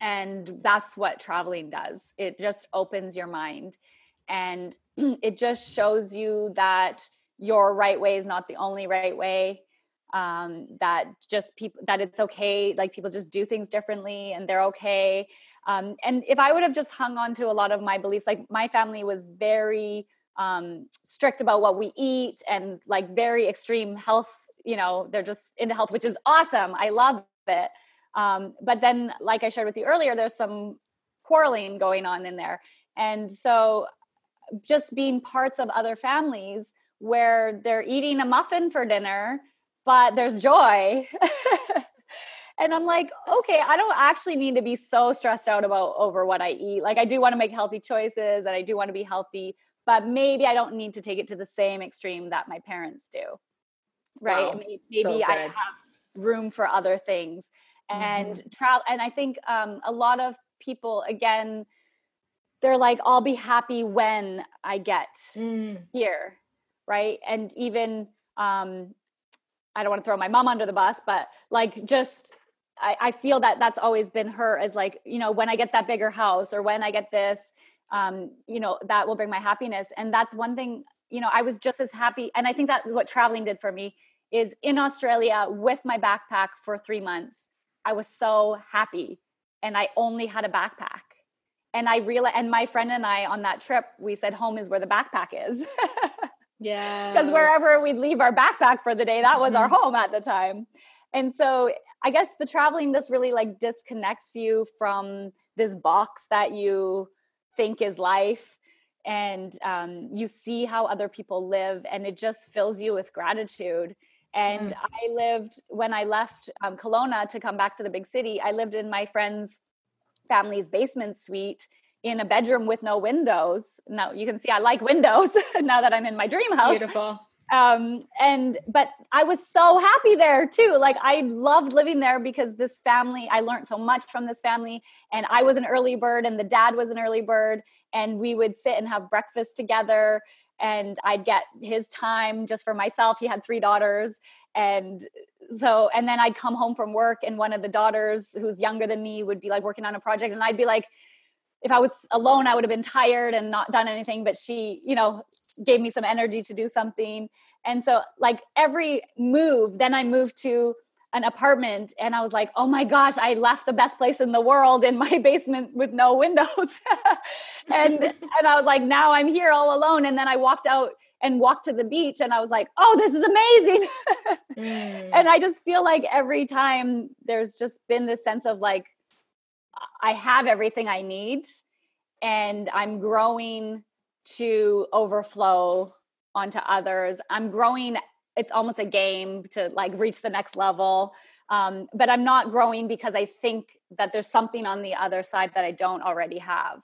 And that's what traveling does it just opens your mind. And it just shows you that your right way is not the only right way um, that just people that it's okay like people just do things differently and they're okay. Um, and if i would have just hung on to a lot of my beliefs like my family was very um, strict about what we eat and like very extreme health you know they're just into health which is awesome. I love it. Um, but then like i shared with you earlier there's some quarreling going on in there. And so just being parts of other families where they're eating a muffin for dinner but there's joy. and I'm like, okay, I don't actually need to be so stressed out about over what I eat. Like I do want to make healthy choices and I do want to be healthy, but maybe I don't need to take it to the same extreme that my parents do. Right? Wow. Maybe, maybe so I have room for other things. And mm-hmm. travel and I think um, a lot of people again they're like I'll be happy when I get mm. here, right? And even um, I don't want to throw my mom under the bus, but like just I, I, feel that that's always been her as like, you know, when I get that bigger house or when I get this, um, you know, that will bring my happiness. And that's one thing, you know, I was just as happy. And I think that's what traveling did for me is in Australia with my backpack for three months. I was so happy and I only had a backpack. And I realized, and my friend and I on that trip, we said home is where the backpack is. Yeah. Because wherever we'd leave our backpack for the day, that was mm-hmm. our home at the time. And so I guess the traveling just really like disconnects you from this box that you think is life. And um, you see how other people live, and it just fills you with gratitude. And mm. I lived, when I left um, Kelowna to come back to the big city, I lived in my friend's family's basement suite in a bedroom with no windows. Now you can see I like windows now that I'm in my dream house. Beautiful. um and but i was so happy there too like i loved living there because this family i learned so much from this family and i was an early bird and the dad was an early bird and we would sit and have breakfast together and i'd get his time just for myself he had three daughters and so and then i'd come home from work and one of the daughters who's younger than me would be like working on a project and i'd be like if I was alone, I would have been tired and not done anything. But she, you know, gave me some energy to do something. And so, like every move, then I moved to an apartment and I was like, oh my gosh, I left the best place in the world in my basement with no windows. and and I was like, now I'm here all alone. And then I walked out and walked to the beach and I was like, oh, this is amazing. mm. And I just feel like every time there's just been this sense of like, I have everything I need and I'm growing to overflow onto others. I'm growing, it's almost a game to like reach the next level. Um, but I'm not growing because I think that there's something on the other side that I don't already have.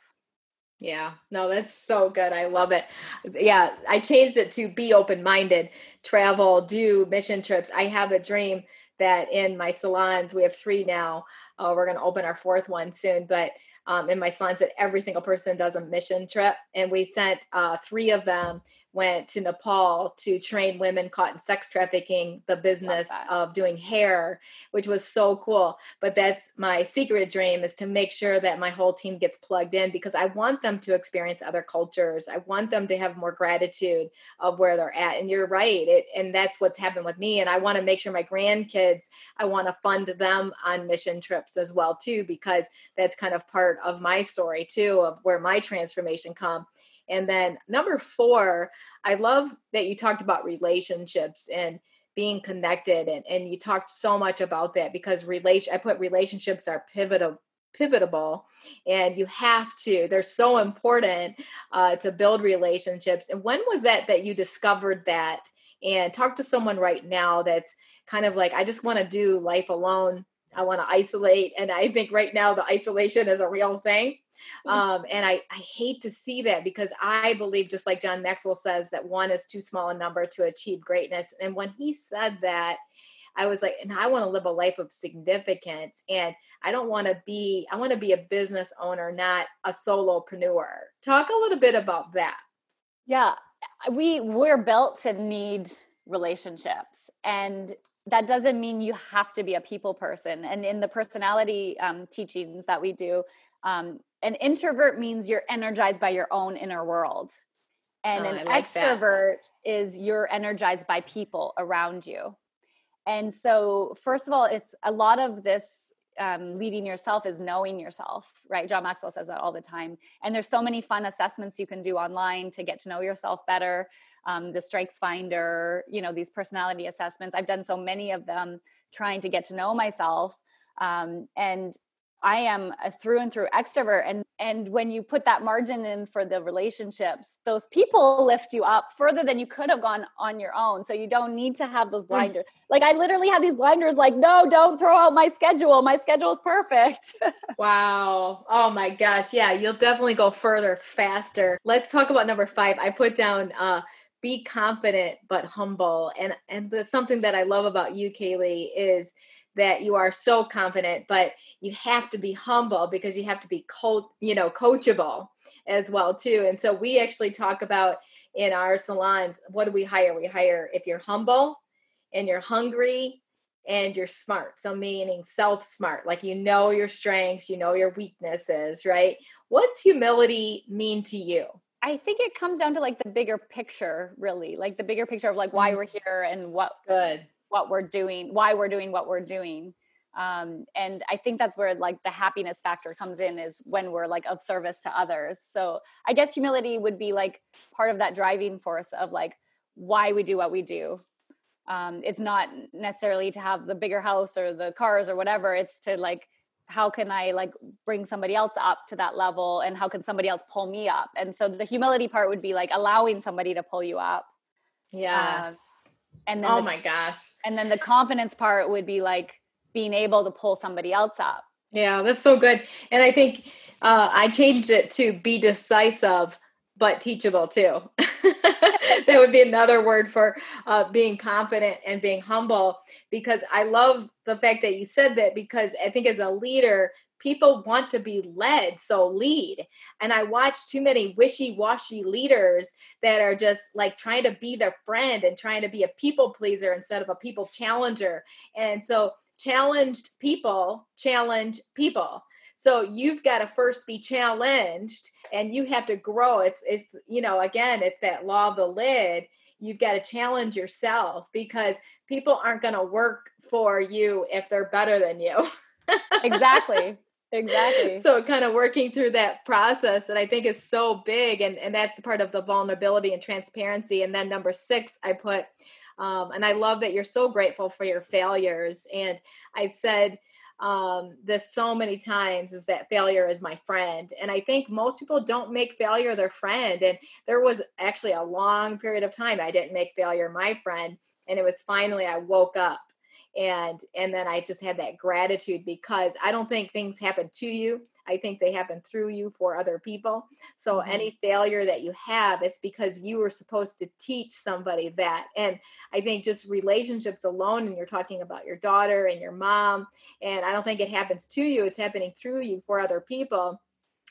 Yeah, no, that's so good. I love it. Yeah, I changed it to be open minded, travel, do mission trips. I have a dream that in my salons, we have three now. Uh, we're going to open our fourth one soon, but um, in my salons, that every single person does a mission trip. And we sent uh, three of them went to Nepal to train women caught in sex trafficking, the business of doing hair, which was so cool. But that's my secret dream is to make sure that my whole team gets plugged in because I want them to experience other cultures. I want them to have more gratitude of where they're at. And you're right. It, and that's what's happened with me. And I want to make sure my grandkids, I want to fund them on mission trips as well too, because that's kind of part of my story too, of where my transformation come. And then number four, I love that you talked about relationships and being connected and, and you talked so much about that because relation I put relationships are pivotal pivotable and you have to they're so important uh, to build relationships. And when was that that you discovered that? And talk to someone right now that's kind of like i just want to do life alone I want to isolate. And I think right now the isolation is a real thing. Mm-hmm. Um, and I, I hate to see that because I believe, just like John Maxwell says, that one is too small a number to achieve greatness. And when he said that, I was like, and I want to live a life of significance. And I don't want to be, I want to be a business owner, not a solopreneur. Talk a little bit about that. Yeah. We we're built to need relationships. And that doesn't mean you have to be a people person. And in the personality um, teachings that we do, um, an introvert means you're energized by your own inner world. And oh, an like extrovert that. is you're energized by people around you. And so, first of all, it's a lot of this um, leading yourself is knowing yourself, right? John Maxwell says that all the time. And there's so many fun assessments you can do online to get to know yourself better um, the strengths finder you know these personality assessments. I've done so many of them trying to get to know myself um, and i am a through and through extrovert and and when you put that margin in for the relationships those people lift you up further than you could have gone on your own so you don't need to have those mm. blinders. Like i literally had these blinders like no don't throw out my schedule. My schedule is perfect. Wow. Oh my gosh. Yeah you'll definitely go further faster. Let's talk about number five. I put down uh be confident but humble and and the, something that i love about you caylee is that you are so confident but you have to be humble because you have to be co- you know coachable as well too. And so we actually talk about in our salons what do we hire? We hire if you're humble and you're hungry and you're smart so meaning self smart like you know your strengths you know your weaknesses right? What's humility mean to you I think it comes down to like the bigger picture, really, like the bigger picture of like why mm. we're here and what good what we're doing, why we're doing what we're doing. Um, and I think that's where like the happiness factor comes in is when we're like of service to others. So I guess humility would be like part of that driving force of like why we do what we do. Um, it's not necessarily to have the bigger house or the cars or whatever. It's to like how can I like bring somebody else up to that level and how can somebody else pull me up? And so the humility part would be like allowing somebody to pull you up. Yes. Uh, and then oh the, my gosh. And then the confidence part would be like being able to pull somebody else up. Yeah, that's so good. And I think uh, I changed it to be decisive but teachable too. that would be another word for uh, being confident and being humble because i love the fact that you said that because i think as a leader people want to be led so lead. And i watch too many wishy-washy leaders that are just like trying to be their friend and trying to be a people pleaser instead of a people challenger. And so challenged people challenge people so you've got to first be challenged and you have to grow. It's it's you know again it's that law of the lid. You've got to challenge yourself because people aren't going to work for you if they're better than you. Exactly. Exactly. So kind of working through that process that i think is so big and and that's part of the vulnerability and transparency. And then number six i put um, and i love that you're so grateful for your failures. And i've said um, this so many times is that failure is my friend. And I think most people don't make failure their friend. And there was actually a long period of time I didn't make failure my friend. And it was finally I woke up and and then i just had that gratitude because i don't think things happen to you I think they happen through you for other people. So mm-hmm. any failure that you have, it's because you were supposed to teach somebody that. And I think just relationships alone, and you're talking about your daughter and your mom, and I don't think it happens to you, it's happening through you for other people.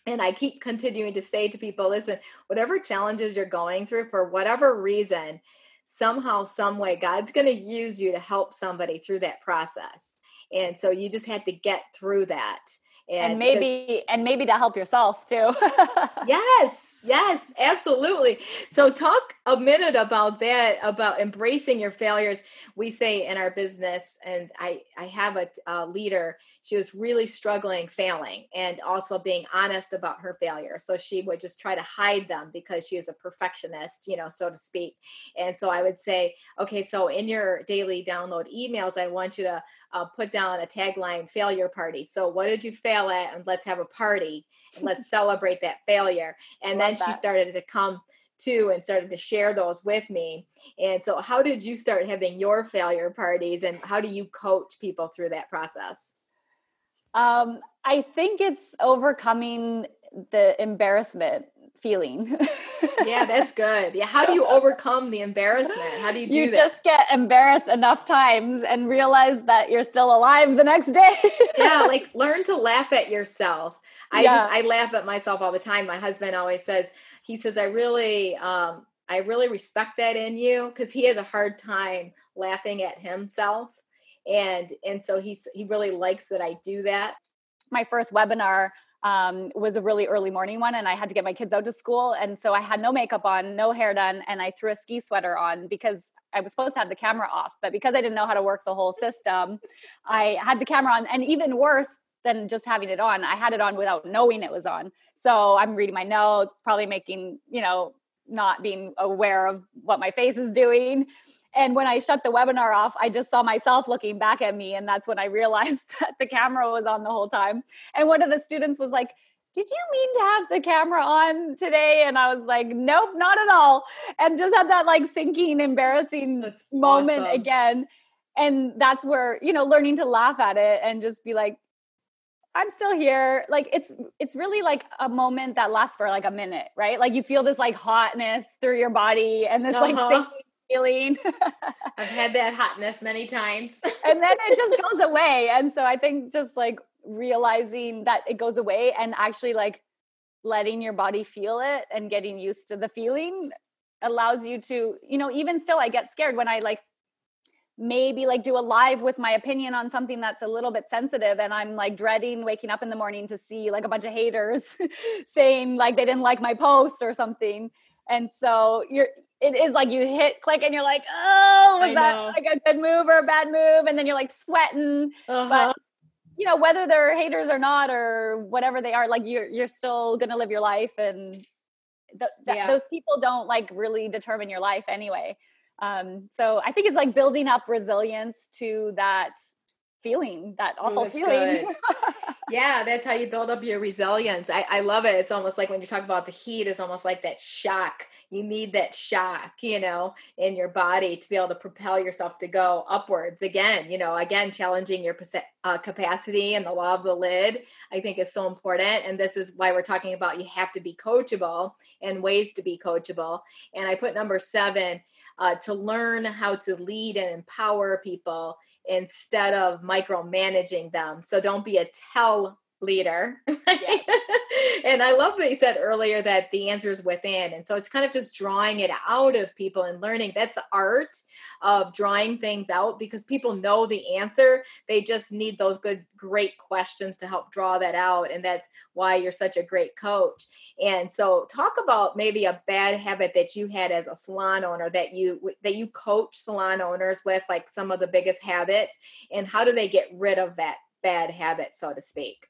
And I keep continuing to say to people, listen, whatever challenges you're going through, for whatever reason, somehow, some way, God's going to use you to help somebody through that process. And so you just had to get through that and, and maybe and maybe to help yourself too. Yes yes absolutely. So talk a minute about that about embracing your failures. We say in our business and i i have a, a leader she was really struggling failing and also being honest about her failure. So she would just try to hide them because she was a perfectionist you know so to speak. And so i would say okay so in your daily download emails i want you to uh, put down a tagline failure party. So what did you fail at? And let's have a party. And let's celebrate that failure. And then she started to come to and started to share those with me. And so how did you start having your failure parties and how do you coach people through that process? Um, i think it's overcoming the embarrassment feeling. yeah, that's good. Yeah, how do you overcome the embarrassment? How do you do you that? You just get embarrassed enough times and realize that you're still alive the next day. yeah, like learn to laugh at yourself. I yeah. just I laugh at myself all the time. My husband always says, he says I really um I really respect that in you cuz he has a hard time laughing at himself. And and so he's he really likes that I do that. My first webinar um, was a really early morning one and I had to get my kids out to school. And so I had no makeup on, no hair done, and I threw a ski sweater on because I was supposed to have the camera off. But because I didn't know how to work the whole system, I had the camera on. And even worse than just having it on, I had it on without knowing it was on. So I'm reading my notes, probably making, you know, not being aware of what my face is doing. And when I shut the webinar off, I just saw myself looking back at me. And that's when I realized that the camera was on the whole time. And one of the students was like, did you mean to have the camera on today? And I was like, nope, not at all. And just had that like sinking, embarrassing that's moment awesome. again. And that's where, you know, learning to laugh at it and just be like, I'm still here. Like it's it's really like a moment that lasts for like a minute, right? Like you feel this like hotness through your body and this uh-huh. like sinking feeling. I've had that hotness many times. and then it just goes away. And so I think just like realizing that it goes away and actually like letting your body feel it and getting used to the feeling allows you to, you know, even still I get scared when I like maybe like do a live with my opinion on something that's a little bit sensitive and i'm like dreading waking up in the morning to see like a bunch of haters saying like they didn't like my post or something and so you're it is like you hit click and you're like, oh, was that like a good move or a bad move? And then you're like sweating. Uh-huh. But you know, whether they're haters or not or whatever they are, like you're you're still gonna live your life and th- th- yeah. those people don't like really determine your life anyway. Um, so I think it's like building up resilience to that feeling, that awful feeling. yeah, that's how you build up your resilience. I, I love it. It's almost like when you talk about the heat, it's almost like that shock. You need that shock, you know, in your body to be able to propel yourself to go upwards again. You know, again, challenging your uh, capacity and the law of the lid, I think is so important. And this is why we're talking about you have to be coachable and ways to be coachable. And I put number seven uh, to learn how to lead and empower people instead of micromanaging them. So don't be a tell leader. Yes. and I love that you said earlier that the answer is within. And so it's kind of just drawing it out of people and learning. That's the art of drawing things out because people know the answer. They just need those good, great questions to help draw that out. And that's why you're such a great coach. And so talk about maybe a bad habit that you had as a salon owner that you that you coach salon owners with, like some of the biggest habits, and how do they get rid of that bad habit, so to speak?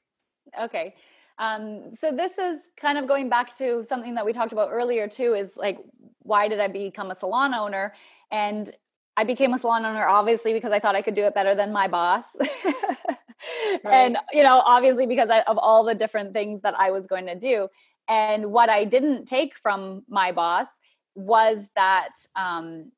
Okay. Um, so this is kind of going back to something that we talked about earlier too is like why did I become a salon owner? And I became a salon owner obviously because I thought I could do it better than my boss. right. And you know, obviously because I, of all the different things that I was going to do. And what I didn't take from my boss was that um,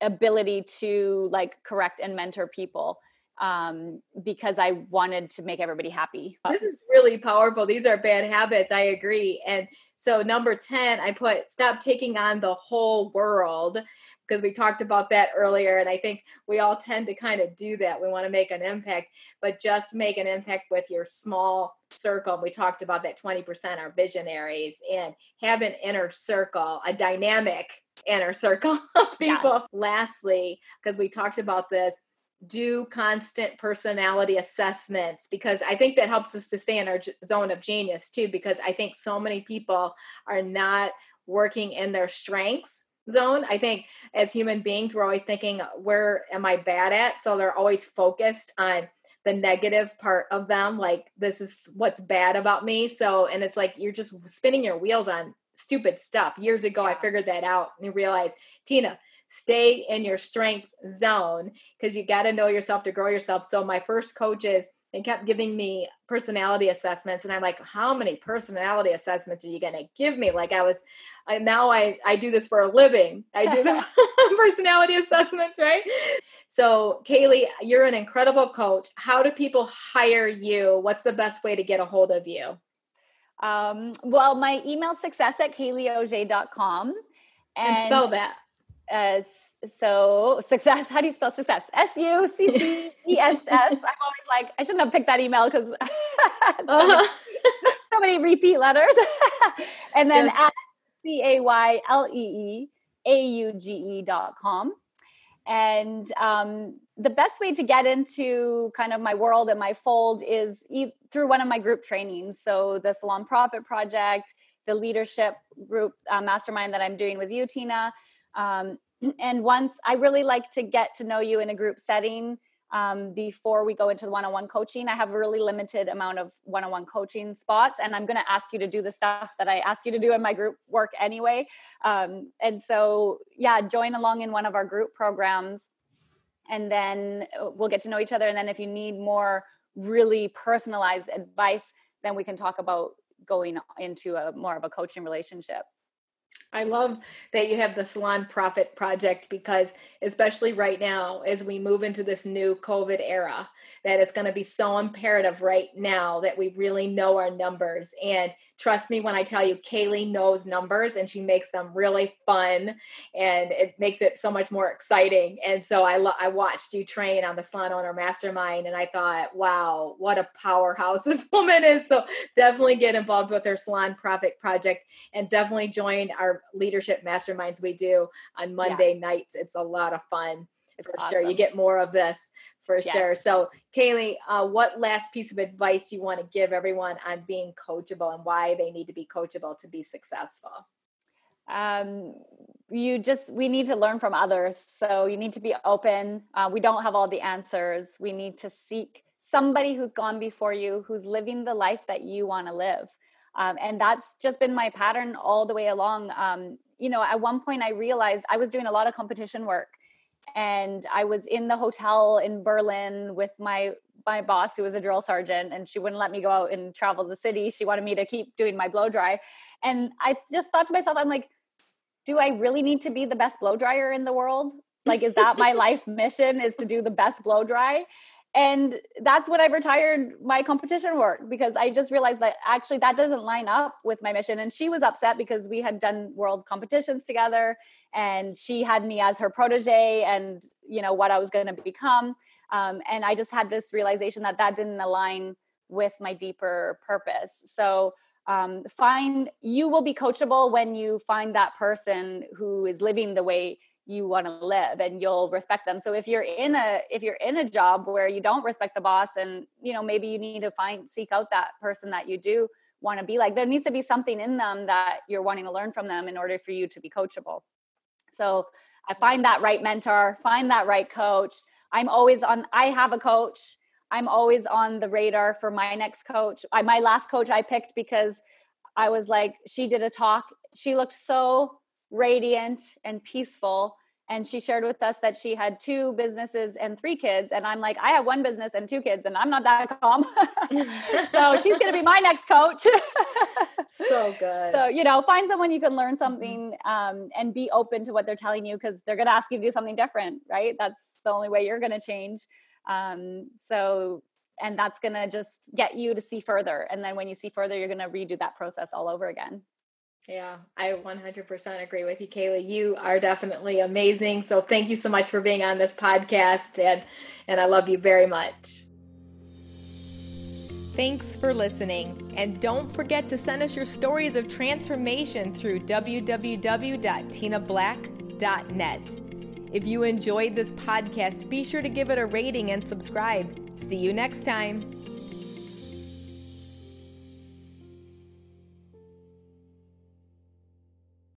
ability to like correct and mentor people um, because I wanted to make everybody happy. This is really powerful. These are bad habits. I agree. And so, number 10, I put stop taking on the whole world because we talked about that earlier. And I think we all tend to kind of do that. We want to make an impact, but just make an impact with your small circle. We talked about that 20% are visionaries and have an inner circle, a dynamic inner circle of people. Yes. Lastly, because we talked about this, do constant personality assessments because I think that helps us to stay in our zone of genius too. Because I think so many people are not working in their strengths zone. I think as human beings, we're always thinking, where am I bad at? So they're always focused on the negative part of them. Like, this is what's bad about me. So, and it's like you're just spinning your wheels on stupid stuff. Years ago, I figured that out and realized, Tina, stay in your strength zone because you got to know yourself to grow yourself. So my first coaches they kept giving me personality assessments and i'm like how many personality assessments are you going to give me? Like i was I, now i i do this for a living. I do the personality assessments right? So caylee you're an incredible coach. How do people hire you? What's the best way to get a hold of you? Um, well my email success at cayleeauge.com and, and spell that uh, so success. How do you spell success? S-u-c-c-e-s-s i'm always like i shouldn't have picked that email because so, uh-huh. so, many repeat letters. And then yes. at c-a-y-l-e-e-a-u-g-e dot com. And um, the best way to get into kind of my world and my fold is e- through one of my group trainings. So the salon profit project the leadership group uh, mastermind that i'm doing with you tina um, and once I really like to get to know you in a group setting um, before we go into the one-on-one coaching. I have a really limited amount of one-on-one coaching spots, and I'm going to ask you to do the stuff that I ask you to do in my group work anyway. Um, and so, yeah, join along in one of our group programs, and then uh, we'll get to know each other. And then, if you need more really personalized advice, then we can talk about going into a more of a coaching relationship. I love that you have the Salon Profit Project because, especially right now, as we move into this new COVID era, that it's going to be so imperative right now that we really know our numbers. And trust me when I tell you, Caylee knows numbers and she makes them really fun and it makes it so much more exciting. And so I, lo- I watched you train on the Salon Owner Mastermind and I thought, wow, what a powerhouse this woman is. So definitely get involved with her Salon Profit Project and definitely join our leadership masterminds we do on Monday yeah. nights. It's a lot of fun for awesome. sure. You get more of this for yes. sure. So, Caylee, uh, what last piece of advice do you want to give everyone on being coachable and why they need to be coachable to be successful? Um, you just we need to learn from others. So you need to be open. Uh, we don't have all the answers. We need to seek somebody who's gone before you, who's living the life that you want to live. Um, and that's just been my pattern all the way along. Um, you know, at one point I realized I was doing a lot of competition work and I was in the hotel in Berlin with my my boss, who was a drill sergeant, and she wouldn't let me go out and travel the city. She wanted me to keep doing my blow dry. And I just thought to myself, I'm like, do I really need to be the best blow dryer in the world? Like, is that my life mission is to do the best blow dry? And that's when I retired my competition work because I just realized that actually that doesn't line up with my mission. And she was upset because we had done world competitions together and she had me as her protege and, you know, what I was going to become. Um, and I just had this realization that that didn't align with my deeper purpose. So, um, find you will be coachable when you find that person who is living the way you want to live and you'll respect them. So if you're in a if you're in a job where you don't respect the boss and you know maybe you need to find seek out that person that you do want to be like there needs to be something in them that you're wanting to learn from them in order for you to be coachable. So i find that right mentor find that right coach. I'm always on i have a coach. I'm always on the radar for my next coach. I, my last coach i picked because i was like she did a talk. She looked so radiant and peaceful. And she shared with us that she had two businesses and three kids. And i'm like i have one business and two kids and i'm not that calm. So she's going to be my next coach. So good. So you know find someone you can learn mm-hmm. something um, and be open to what they're telling you because they're going to ask you to do something different right? That's the only way you're going to change. Um, so and that's going to just get you to see further. And then when you see further you're going to redo that process all over again yeah, I 100% agree with you, Caylee. You are definitely amazing. So thank you so much for being on this podcast and and I love you very much. Thanks for listening. And don't forget to send us your stories of transformation through www.tinablack.net. If you enjoyed this podcast, be sure to give it a rating and subscribe. See you next time.